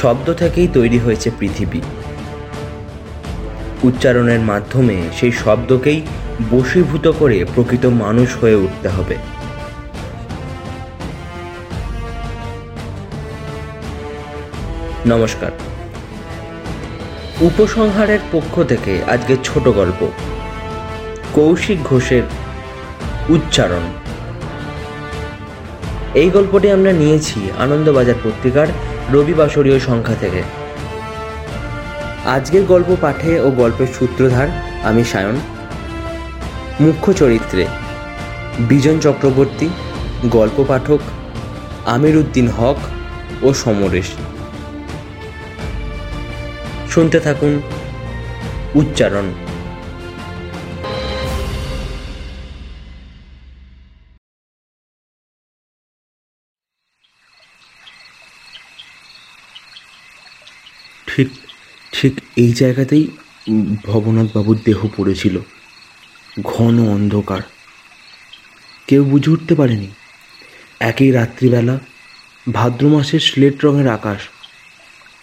শব্দ থেকেই তৈরি হয়েছে পৃথিবী। উচ্চারণের মাধ্যমে সেই শব্দকেই বশীভূত করে প্রকৃত মানুষ হয়ে উঠতে হবে। নমস্কার। উপসংহারের পক্ষ থেকে আজকে ছোট গল্প। কৌশিক ঘোষের উচ্চারণ। এই গল্পটি আমরা নিয়েছি আনন্দবাজার পত্রিকার রবিবাসরীয় সংখ্যা থেকে। আজকের গল্প পাঠে ও গল্পের সূত্রধার আমি সায়ন। মুখ্য চরিত্রে বিজন চক্রবর্তী, গল্প পাঠক আমির উদ্দিন হক ও সমরেশ। শুনতে থাকুন উচ্চারণ। ঠিক ঠিক এই জায়গাতেই ভবনাথ বাবুর দেহ পড়েছিল। ঘন অন্ধকার। কেউ বুঝে উঠতে পারেনি। একই রাত্রিবেলা ভাদ্র মাসের স্লেট রঙের আকাশ,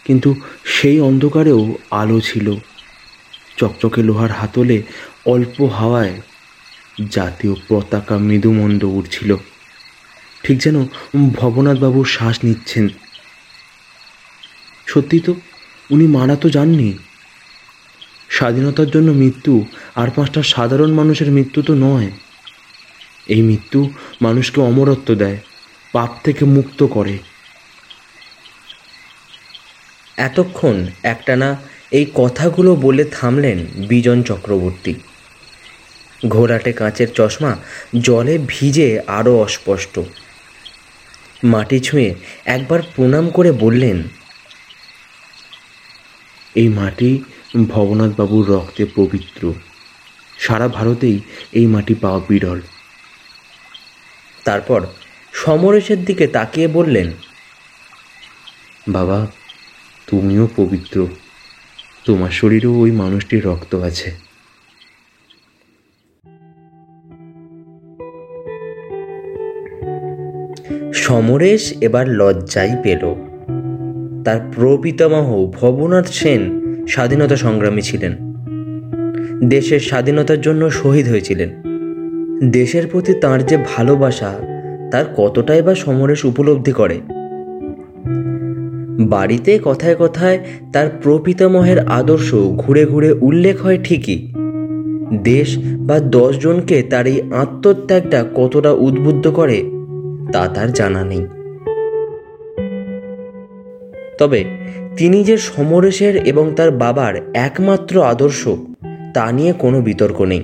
কিন্তু সেই অন্ধকারেও আলো ছিল। চকচকে লোহার হাতলে অল্প হাওয়ায় জাতীয় পতাকা মৃদুমন্দ উঠছিল ঠিক যেন ভবনাথবাবু শ্বাস নিচ্ছেন। সত্যি তো উনি মারা তো যাননি। স্বাধীনতার জন্য মৃত্যু আর পাঁচটা সাধারণ মানুষের মৃত্যু তো নয়। এই মৃত্যু মানুষকে অমরত্ব দেয়, পাপ থেকে মুক্ত করে। এতক্ষণ একটানা এই কথাগুলো বলে থামলেন বিজন চক্রবর্তী। ঘোরাটে কাঁচের চশমা জলে ভিজে আরও অস্পষ্ট। মাটি ছুঁয়ে একবার প্রণাম করে বললেন এই মাটি ভবনাথবাবুর রক্তে পবিত্র। সারা ভারতেই এই মাটি পাওয়া বিরল। তারপর সমরেশের দিকে তাকিয়ে বললেন, বাবা, তুমিও পবিত্র। তোমার শরীরেও ওই মানুষটির রক্ত আছে। সমরেশ এবার লজ্জাই পেল। তার প্রপিতামহ ভবনাথ সেন স্বাধীনতা সংগ্রামী ছিলেন। দেশের স্বাধীনতার জন্য শহীদ হয়েছিলেন। দেশের প্রতি তার যে ভালোবাসা, তার কতটাই বা সমরেশ উপলব্ধি করে। বাড়িতে কথায় কথায় তার প্রপিতামহের আদর্শ ঘুরে ঘুরে উল্লেখ হয় ঠিকই। দেশ বা দশজনকে তার এই আত্মত্যাগটা কতটা উদ্বুদ্ধ করে, তা তার জানা নেই। তবে তিনি যে সমরেশের এবং তার বাবার একমাত্র আদর্শ, তা নিয়ে কোনো বিতর্ক নেই।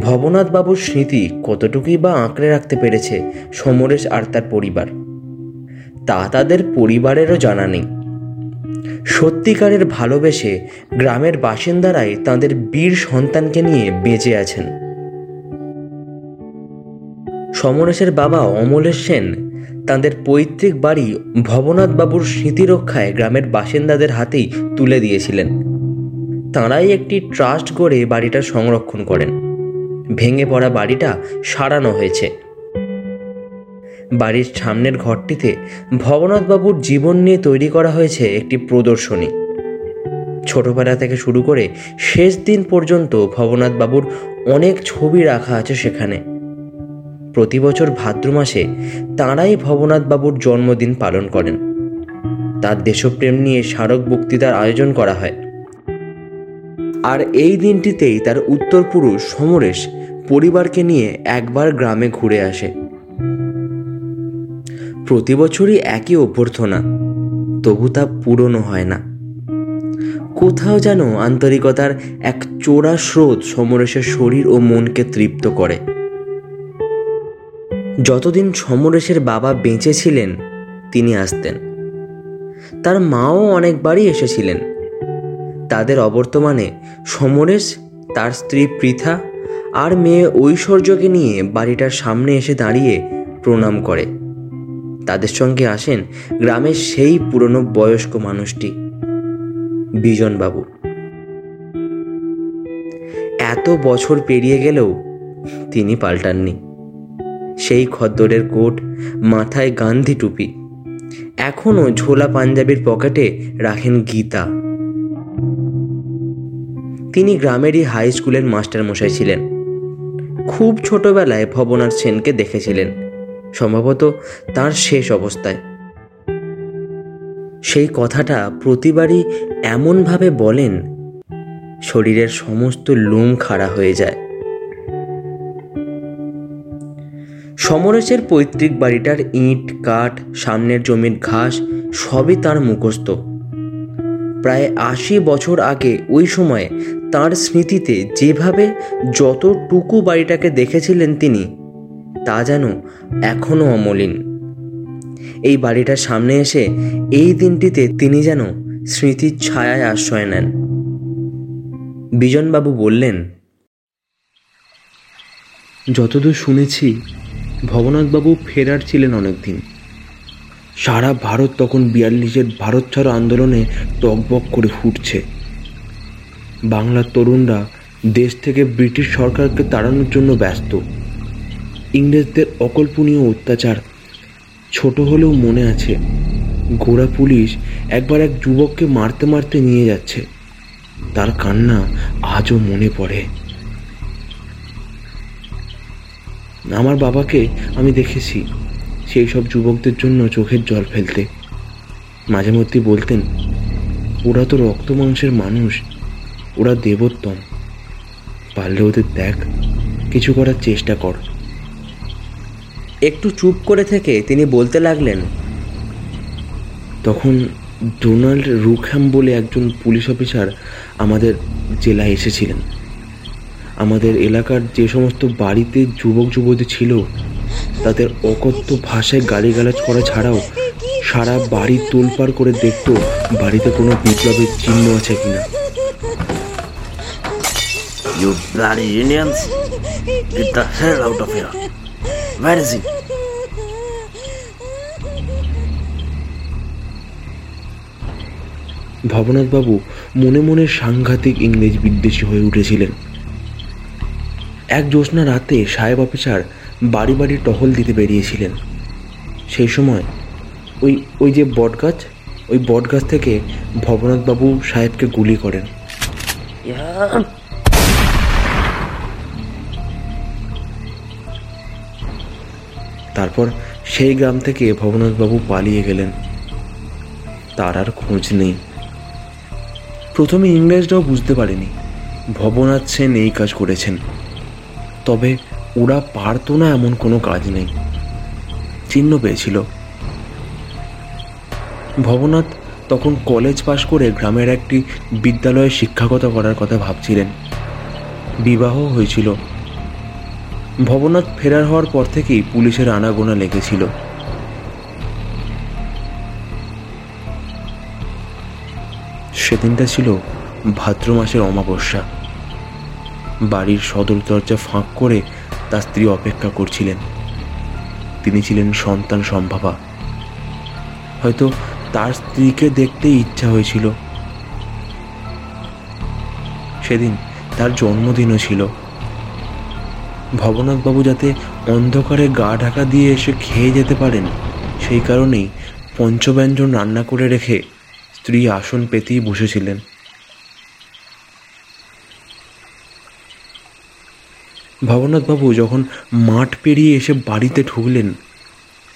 ভবনাথ বাবুর স্মৃতি কতটুকুই বা আঁকড়ে রাখতে পেরেছে সমরেশ আর তার পরিবার, তা তাদের পরিবারেরও জানা নেই। সত্যিকারের ভালোবেসে গ্রামের বাসিন্দারাই তাদের বীর সন্তানকে নিয়ে বেঁচে আছেন। সমরেশের বাবা অমলেশ সেন তাদের পৈতৃক বাড়ি ভবনাথ বাবুর স্মৃতি রক্ষায় গ্রামের বাসিন্দাদের হাতেই তুলে দিয়েছিলেন। তাঁরাই একটি ট্রাস্ট গড়ে বাড়িটা সংরক্ষণ করেন। ভেঙে পড়া বাড়িটা সারানো হয়েছে। বাড়ির সামনের ঘরটিতে ভবনাথবাবুর জীবন নিয়ে তৈরি করা হয়েছে একটি প্রদর্শনী। ছোটবেলা থেকে শুরু করে শেষ দিন পর্যন্ত ভবনাথবাবুর অনেক ছবি রাখা আছে সেখানে। প্রতি বছর ভাদ্র মাসে তাঁরাই ভবনাথবাবুর জন্মদিন পালন করেন। তার দেশপ্রেম নিয়ে স্মারক বক্তৃতার আয়োজন করা হয়। আর এই দিনটিতেই তার উত্তর পুরুষ সমরেশ পরিবারকে নিয়ে একবার গ্রামে ঘুরে আসে। প্রতি বছরই একই অভ্যর্থনা, তবু তা পূরণও হয় না। কোথাও যেন আন্তরিকতার এক চোরা স্রোত সমরেশের শরীর ও মনকে তৃপ্ত করে। যতদিন সমরেশের বাবা বেঁচে ছিলেন, তিনি আসতেন। তার মাও অনেকবারই এসেছিলেন। তাদের অবর্তমানে সমরেশ, তার স্ত্রী পৃথা আর মেয়ে ঐশ্বর্যকে নিয়ে বাড়িটার সামনে এসে দাঁড়িয়ে প্রণাম করে। তাদের সঙ্গে আসেন গ্রামের সেই পুরনো বয়স্ক মানুষটি, বিজনবাবু। এত বছর পেরিয়ে গেলেও তিনি পাল্টাননি। সেই খদ্দরের কোট, মাথায় গান্ধী টুপি। এখনও ঝোলা পাঞ্জাবির পকেটে রাখেন গীতা। তিনি গ্রামেরই হাই স্কুলের মাস্টারমশাই ছিলেন। খুব ছোটবেলায় ভবনাথ সেনকে দেখেছিলেন। সম্ভবত তার শেষ অবস্থায়। সেই কথাটা প্রতিবারই এমনভাবে বলেন, শরীরের সমস্ত লোম খাড়া হয়ে যায়। সমরেশের পৈতৃক বাড়িটার ইট, কাঠ, সামনের জমির ঘাস সবই তার মুখস্থ। প্রায় আশি বছর আগে ওই সময়ে তার স্মৃতিতে যেভাবে যতটুকু বাড়িটাকে দেখেছিলেন তিনি, তা যেন এখনও অমলিন। এই বাড়িটার সামনে এসে এই দিনটিতে তিনি যেন স্মৃতির ছায়ায় আশ্রয় নেন। বিজনবাবু বললেন, যতদূর শুনেছি ভবনাথবাবু ফেরার ছিলেন অনেকদিন। সারা ভারত তখন বিয়াল্লিশের ভারত ছাড়ো আন্দোলনে টকবক করে ফুটছে। বাংলার তরুণরা দেশ থেকে ব্রিটিশ সরকারকে তাড়ানোর জন্য ব্যস্ত। ইংরেজদের অকল্পনীয় অত্যাচার। ছোট হলেও মনে আছে গোড়া পুলিশ একবার এক যুবককে মারতে মারতে নিয়ে যাচ্ছে। তার কান্না আজও মনে পড়ে। আমার বাবাকে আমি দেখেছি। সেই সব যুবকদের জন্য চোখের জল ফেলতে। মাঝে মধ্যে বলতেন ওরা তো রক্ত মাংসের মানুষ ওরা দেবোত্তম। পারলে ওদের দেখ কিছু করার চেষ্টা কর। একটু চুপ করে থেকে তিনি বলতে লাগলেন তখন ডোনাল্ড রুকহ্যাম বলে একজন পুলিশ অফিসার আমাদের জেলায় এসেছিলেন। আমাদের এলাকার যে সমস্ত বাড়িতে যুবক যুবতী ছিল তাদের অকথ্য ভাষায় গালিগালাজ করা ছাড়াও সারা বাড়ি তোলপাড় করে দেখতো বাড়িতে কোনো বিপ্লবের চিহ্ন আছে কিনা You bloody Indians! Get the hell out of here! Where is he? ভবনাথবাবু মনে মনে সাংঘাতিক ইংরেজ বিদ্বেষী হয়ে উঠেছিলেন এক জ্যোৎস্না রাতে সাহেব অফিসার বাড়ি বাড়ি টহল দিতে বেরিয়েছিলেন। সেই সময় ওই ওই যে বটগাছ, ওই বটগাছ থেকে ভবনাথবাবু সাহেবকে গুলি করেন। তারপর সেই গ্রাম থেকে ভবনাথবাবু পালিয়ে গেলেন। তার আর খোঁজ নেই। প্রথমে ইংরেজরাও বুঝতে পারেনি। ভবনাথ সেন এই কাজ করেছেন। তবে ওরা পারতো না এমন কোনো কাজ নেই। চিহ্ন পেয়েছিল। ভবনাথ তখন কলেজ পাশ করে গ্রামের একটি বিদ্যালয়ে শিক্ষাগত করার কথা ভাবছিলেন। বিবাহ হয়েছিল। ভবনাথ ফেরার হওয়ার পর থেকেই পুলিশের আনাগোনা লেগেছিল। সেদিনটা ছিল ভাদ্র মাসের অমাবস্যা। বাড়ির সদর দরজা ফাঁক করে তার স্ত্রী অপেক্ষা করছিলেন। তিনি ছিলেন সন্তান সম্ভাবা। হয়তো তার স্ত্রীকে দেখতে ইচ্ছা হয়েছিল। সেদিন তার জন্মদিনও ছিল। ভবনাথবাবু যাতে অন্ধকারে গা ঢাকা দিয়ে এসে খেয়ে যেতে পারেন, সেই কারণেই পঞ্চব্যঞ্জন রান্না করে রেখে স্ত্রী আসন পেতেই বসেছিলেন। ভবনাথবাবু যখন মাঠ পেরিয়ে এসে বাড়িতে ঢুকলেন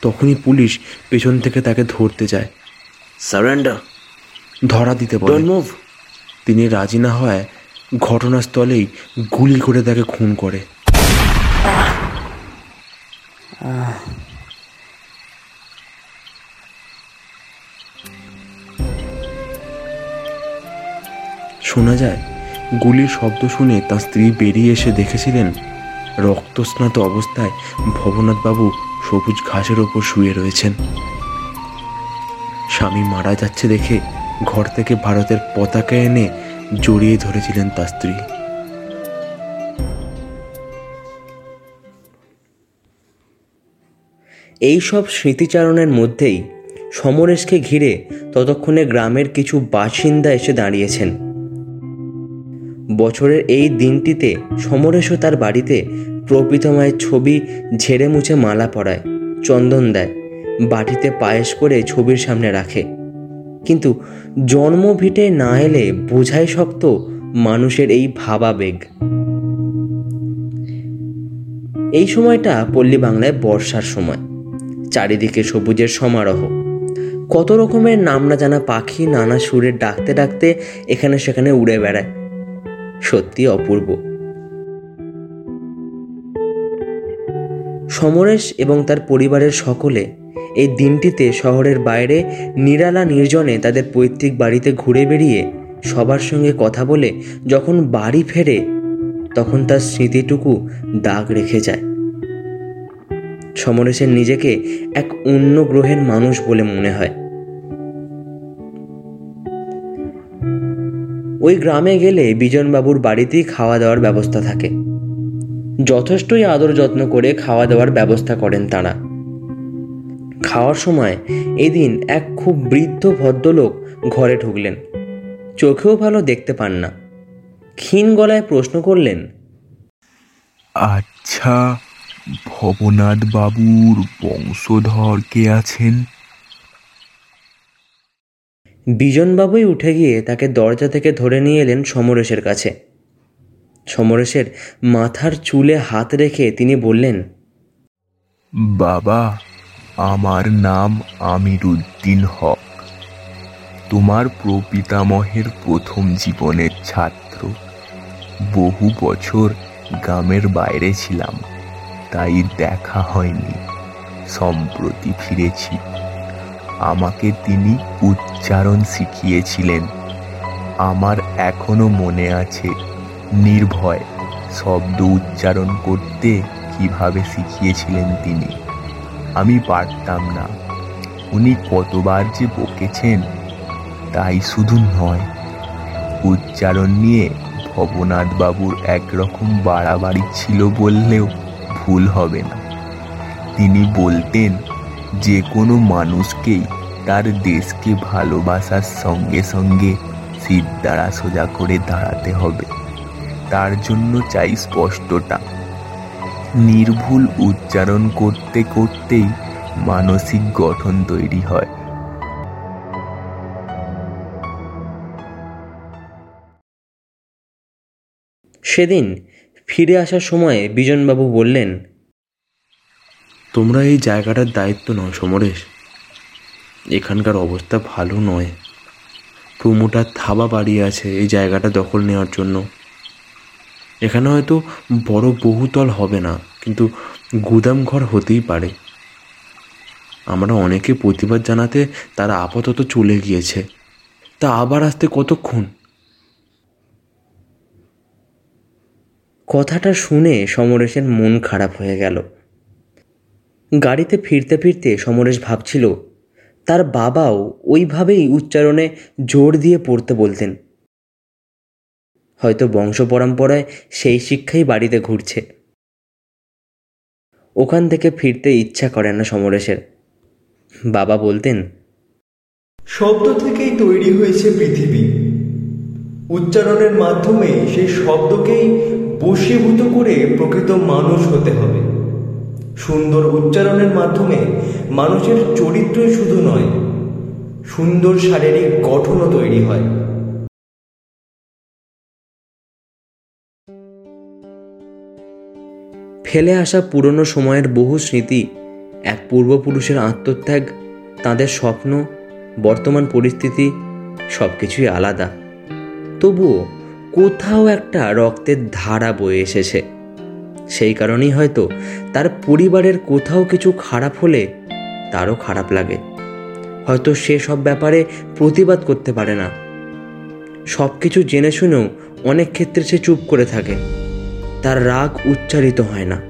তখনই পুলিশ পেছন থেকে তাকে ধরতে যায় Surrender. ধরা দিতে বলে move. তিনি রাজি না হয় ঘটনাস্থলেই গুলি করে তাকে খুন করে শোনা যায় গুলির শব্দ শুনে তার স্ত্রী বেরিয়ে এসে দেখেছিলেন রক্তস্নাত অবস্থায় ভবনাথবাবু সবুজ ঘাসের ওপর শুয়ে রয়েছেন। স্বামী মারা যাচ্ছে দেখে ঘর থেকে ভারতের পতাকা এনে জড়িয়ে ধরেছিলেন তার স্ত্রী। এই সব স্মৃতিচারণের মধ্যেই সমরেশকে ঘিরে ততক্ষণে গ্রামের কিছু বাসিন্দা এসে দাঁড়িয়েছেন। বছরের এই দিনটিতে সমরেশও তার বাড়িতে প্রকৃত মায়ের ছবি ঝেড়ে মুছে মালা পরায়, চন্দন দেয়, বাটিতে পায়েস করে ছবির সামনে রাখে। কিন্তু জন্ম ভিটে না এলে বোঝাই শক্ত মানুষের এই ভাবাবেগ। এই সময়টা পল্লী বাংলায় বর্ষার সময়, চারিদিকে সবুজের সমারোহ। কত রকমের নাম না জানা পাখি নানা সুরে ডাকতে ডাকতে এখানে সেখানে উড়ে বেড়ায়। সত্যি অপূর্ব। সমরেশ এবং তার পরিবারের সকলে এই দিনটিতে শহরের বাইরে নিরালা নির্জনে তাদের পৈতৃক বাড়িতে ঘুরে বেরিয়ে সবার সঙ্গে কথা বলে যখন বাড়ি ফেরে তখন তার স্মৃতিটুকু দাগ রেখে যায়। সমরেশের নিজেকে এক অন্য গ্রহের মানুষ বলে মনে হয়। ওই গ্রামে গেলে বিজনবাবুর বাড়িতেই খাওয়া দাওয়ার ব্যবস্থা থাকে। যথেষ্টই আদর যত্ন করে খাওয়া দাওয়ার ব্যবস্থা করেন তারা। খাওয়ার সময় এদিন এক খুব বৃদ্ধ ভদ্রলোক ঘরে ঢুকলেন। চোখেও ভালো দেখতে পান না। ক্ষীণ গলায় প্রশ্ন করলেন আচ্ছা ভবনাথ বাবুর বংশধর কে আছেন? বিজনবাবুই উঠে গিয়ে তাকে দরজা থেকে ধরে নিয়ে এলেন সমরেশের কাছে। সমরেশের মাথার চুলে হাত রেখে তিনি বললেন, বাবা, আমার নাম আমিরুদ্দিন হক। তোমার প্রপিতামহের প্রথম জীবনের ছাত্র। বহু বছর গ্রামের বাইরে ছিলাম, তাই দেখা হয়নি। সম্প্রতি ফিরেছি। আমাকে তিনি উচ্চারণ শিখিয়েছিলেন। আমার এখনও মনে আছে নির্ভয় শব্দ উচ্চারণ করতে কীভাবে শিখিয়েছিলেন তিনি। আমি পারতাম না। উনি কতবার যে বকেছেন, তাই শুধু নয়, উচ্চারণ নিয়ে ভবনাথ বাবুর একরকম বাড়াবাড়ি ছিল বললেও ভুল হবে না। তিনি বলতেন যে কোনো মানুষকেই তার দেশকে ভালোবাসার সঙ্গে সঙ্গে সিট দ্বারা সোজা করে দাঁড়াতে হবে। তার জন্য চাই স্পষ্টতা। নির্ভুল উচ্চারণ করতে করতেই মানসিক গঠন তৈরি হয়। সেদিন ফিরে আসার সময় বিজনবাবু বললেন তোমরা এই জায়গাটার দায়িত্ব নাও সমরেশ। এখানকার অবস্থা ভালো নয়। প্রমোটার থাবা বাড়িয়ে আছে এই জায়গাটা দখল নেওয়ার জন্য। এখানে হয়তো বড় বহুতল হবে না, কিন্তু গুদাম ঘর হতেই পারে। আমরা অনেকে প্রতিবাদ জানাতে তারা আপাতত চলে গিয়েছে। তা আবার আসতে কতক্ষণ? কথাটা শুনে সমরেশের মন খারাপ হয়ে গেল। গাড়িতে ফিরতে ফিরতে সমরেশ ভাবছিল, তার বাবাও ওইভাবেই উচ্চারণে জোর দিয়ে পড়তে বলতেন। হয়তো বংশ পরম্পরায় সেই শিক্ষাই বাড়িতে ঘুরছে। ওখান থেকে ফিরতে ইচ্ছা করে না সমরেশের। বাবা বলতেন, শব্দ থেকেই তৈরি হয়েছে পৃথিবী। উচ্চারণের মাধ্যমে সেই শব্দকেই বশীভূত করে প্রকৃত মানুষ হতে হবে। সুন্দর উচ্চারণের মাধ্যমে মানুষের চরিত্রই শুধু নয়, সুন্দর শারীরিক গঠনও তৈরি হয়। ফেলে আসা পুরনো সময়ের বহু স্মৃতি, এক পূর্বপুরুষের আত্মত্যাগ, তাদের স্বপ্ন, বর্তমান পরিস্থিতি সব কিছুই আলাদা। তবুও কোথাও একটা রক্তের ধারা বয়ে এসেছে। সেই কারণেই হয়তো তার পরিবারের কোথাও কিছু খারাপ হলে তারও খারাপ লাগে। হয়তো সে সব ব্যাপারে প্রতিবাদ করতে পারে না। সব কিছু জেনে শুনেও অনেক ক্ষেত্রে সে চুপ করে থাকে। তার রাগ উচ্চারিত হয় না।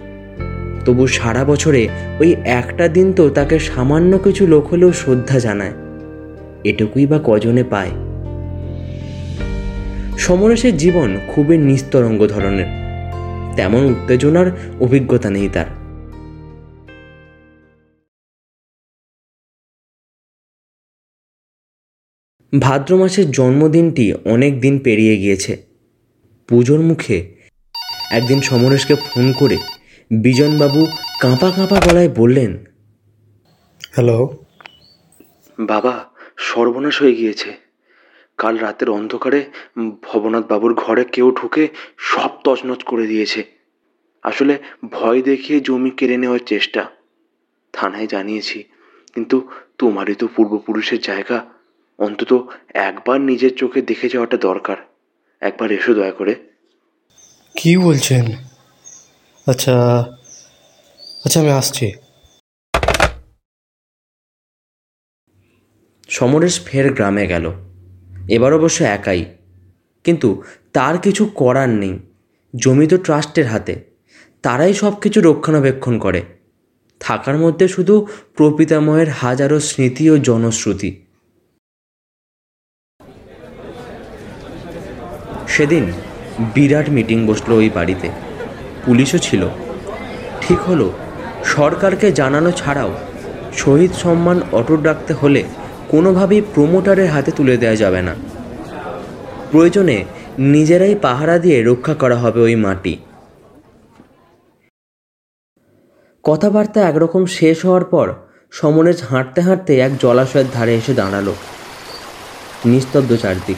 তবু সারা বছরে ওই একটা দিন তো তাকে সামান্য কিছু লোক হলেও শ্রদ্ধা জানায়। এটুকুই বা কজনে পায়। সমরেশের জীবন খুবই নিস্তরঙ্গ ধরনের। তেমন উত্তেজনার অভিজ্ঞতা নেই তার। ভাদ্র মাসের জন্মদিনটি অনেক দিন পেরিয়ে গিয়েছে। পুজোর মুখে একদিন সমরেশকে ফোন করে বিজনবাবু কাঁপা কাঁপা গলায় বললেন হ্যালো? বাবা সর্বনাশ হয়ে গিয়েছে। কাল রাতের অন্ধকারে ভবনাথ বাবুর ঘরে কেউ ঢুকে সব তছনছ করে দিয়েছে। আসলে ভয় দেখিয়ে জমি কেড়ে নেওয়ার চেষ্টা থানায় জানিয়েছি। কিন্তু তোমারই তো পূর্বপুরুষের জায়গা। অন্তত একবার নিজের চোখে দেখে যাওয়াটা দরকার। একবার এসো দয়া করে। কি বলছেন? আচ্ছা আচ্ছা আমি আসছি। সমরেশ ফের গ্রামে গেল। এবার অবশ্য একাই। কিন্তু তার কিছু করার নেই। জমি তো ট্রাস্টের হাতে। তারাই সব কিছু রক্ষণাবেক্ষণ করে। থাকার মধ্যে শুধু প্রপিতাময়ের হাজারো স্মৃতি ও জনশ্রুতি। সেদিন বিরাট মিটিং বসল ওই বাড়িতে। পুলিশও ছিল। ঠিক হলো, সরকারকে জানানো ছাড়াও শহীদ সম্মান অটুট রাখতে হলে কোনোভাবেই প্রোমোটারের হাতে তুলে দেওয়া যাবে না। প্রয়োজনে নিজেরাই পাহারা দিয়ে রক্ষা করা হবে ওই মাটি। কথাবার্তা একরকম শেষ হওয়ার পর সমরেশ হাঁটতে হাঁটতে এক জলাশয়ের ধারে এসে দাঁড়াল। নিস্তব্ধ চারদিক।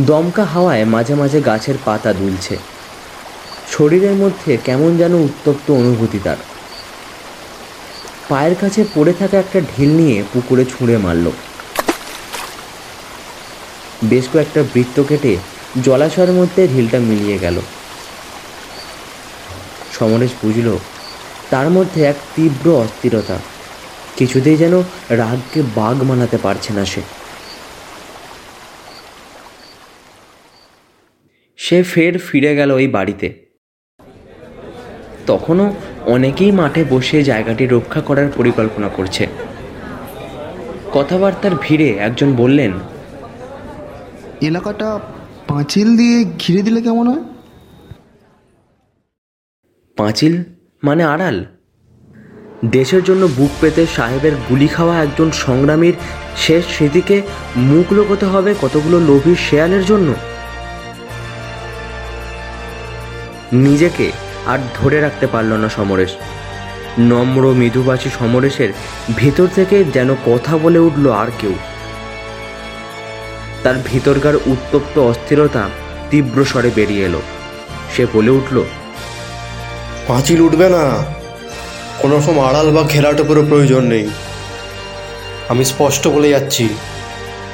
দমকা হাওয়ায় মাঝে মাঝে গাছের পাতা দুলছে। শরীরের মধ্যে কেমন যেন উত্তপ্ত অনুভূতি তার। পায়ের কাছে পড়ে থাকা একটা ঢিল নিয়ে পুকুরে ছুঁড়ে মারল। বেশ কয়েকটা বৃত্ত কেটে জলাশয়ের মধ্যে ঢিলটা মিলিয়ে গেল। সমরেশ বুঝল, তার মধ্যে এক তীব্র অস্থিরতা, কিছুতেই যেন রাগকে বাঘ মানাতে পারছে না সে। সে ফের ফিরে গেল ওই বাড়িতে। তখনও অনেকেই মাঠে বসে জায়গাটি রক্ষা করার পরিকল্পনা করছে। কথাবার্তার ভিড়ে একজন বললেন এলাকাটা পাঁচিল দিয়ে ঘিরে দিলে কেমন হয়? পাঁচিল মানে আড়াল। দেশের জন্য বুক পেতে সাহেবের গুলি খাওয়া একজন সংগ্রামীর শেষ স্মৃতিকে মুখ লোকোতে হবে কতগুলো লোভী শেয়ালের জন্য? নিজেকে আর ধরে রাখতে পারল না সমরেশ। নম্র মৃদুবাসী সমরেশের ভেতর থেকে যেন কথা বলে উঠল আর কেউ। তার ভিতরকার উত্তপ্ত অস্থিরতা তীব্র স্বরে বেরিয়ে এলো। সে বলে উঠল, পাঁচিল উঠবে না। কোনো রকম আড়াল বা ঘেরাটোপেরও প্রয়োজন নেই। আমি স্পষ্ট বলে যাচ্ছি,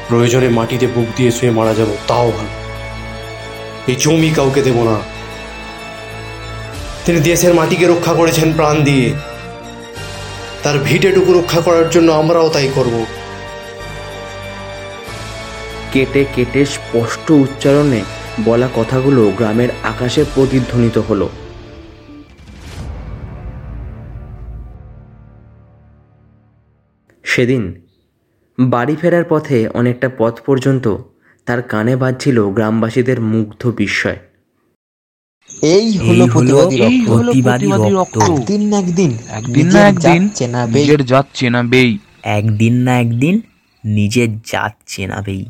প্রয়োজনে মাটিতে বুক দিয়ে শুয়ে মারা যাব, তাও ভালো। এই জমি কাউকে দেব না। তিনি দেশের মাটিকে রক্ষা করেছেন প্রাণ দিয়ে। তার ভিটেটুকু রক্ষা করার জন্য আমরাও তাই করব। কেটে কেটে স্পষ্ট উচ্চারণে বলা কথাগুলো গ্রামের আকাশে প্রতিধ্বনিত হলো। সেদিন বাড়ি ফেরার পথে অনেকটা পথ পর্যন্ত তার কানে বাজছিল গ্রামবাসীদের মুগ্ধ বিস্ময়। এই হলো প্রতিবাদী রক্ত। প্রতিবাদী রক্ত। একদিন না একদিন একদিন না নিজের একদিন চেনাবেই। নিজের জাত চেনাবেই। একদিন না একদিন নিজের জাত চেনাবেই।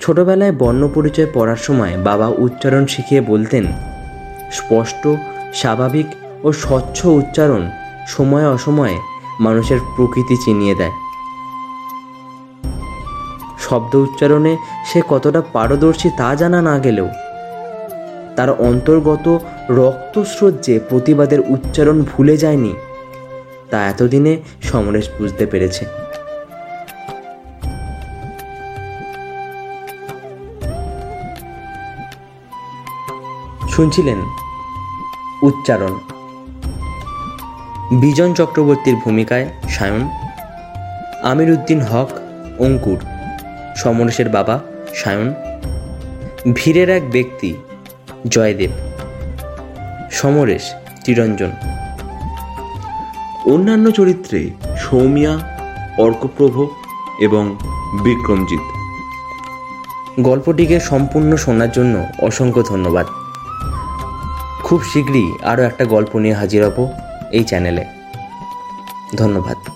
ছোটবেলায় বর্ণ পরিচয় পড়ার সময় বাবা উচ্চারণ শিখিয়ে বলতেন স্পষ্ট স্বাভাবিক ও স্বচ্ছ উচ্চারণ সময় অসময়ে মানুষের প্রকৃতি চিনিয়ে দেয়। শব্দ উচ্চারণে সে কতটা পারদর্শী তা জানা না গেলেও। তার অন্তর্গত রক্তস্রোত যে প্রতিবাদের উচ্চারণ ভুলে যায়নি, তা এতদিনে সমরেশ বুঝতে পেরেছে। শুনছিলেন উচ্চারণ। বিজন চক্রবর্তীর ভূমিকায় সায়ন আমির উদ্দিন হক, অঙ্কুর। সমরেশের বাবা সায়ন। ভিড়ের এক ব্যক্তি জয়দেব। সমরেশ চিরঞ্জন। অন্যান্য চরিত্রে সৌমিয়া অর্কপ্রভ এবং বিক্রমজিৎ। গল্পটিকে সম্পূর্ণ শোনার জন্য অসংখ্য ধন্যবাদ। খুব শীঘ্রই আরও একটা গল্প নিয়ে হাজির হব এই চ্যানেলে। ধন্যবাদ।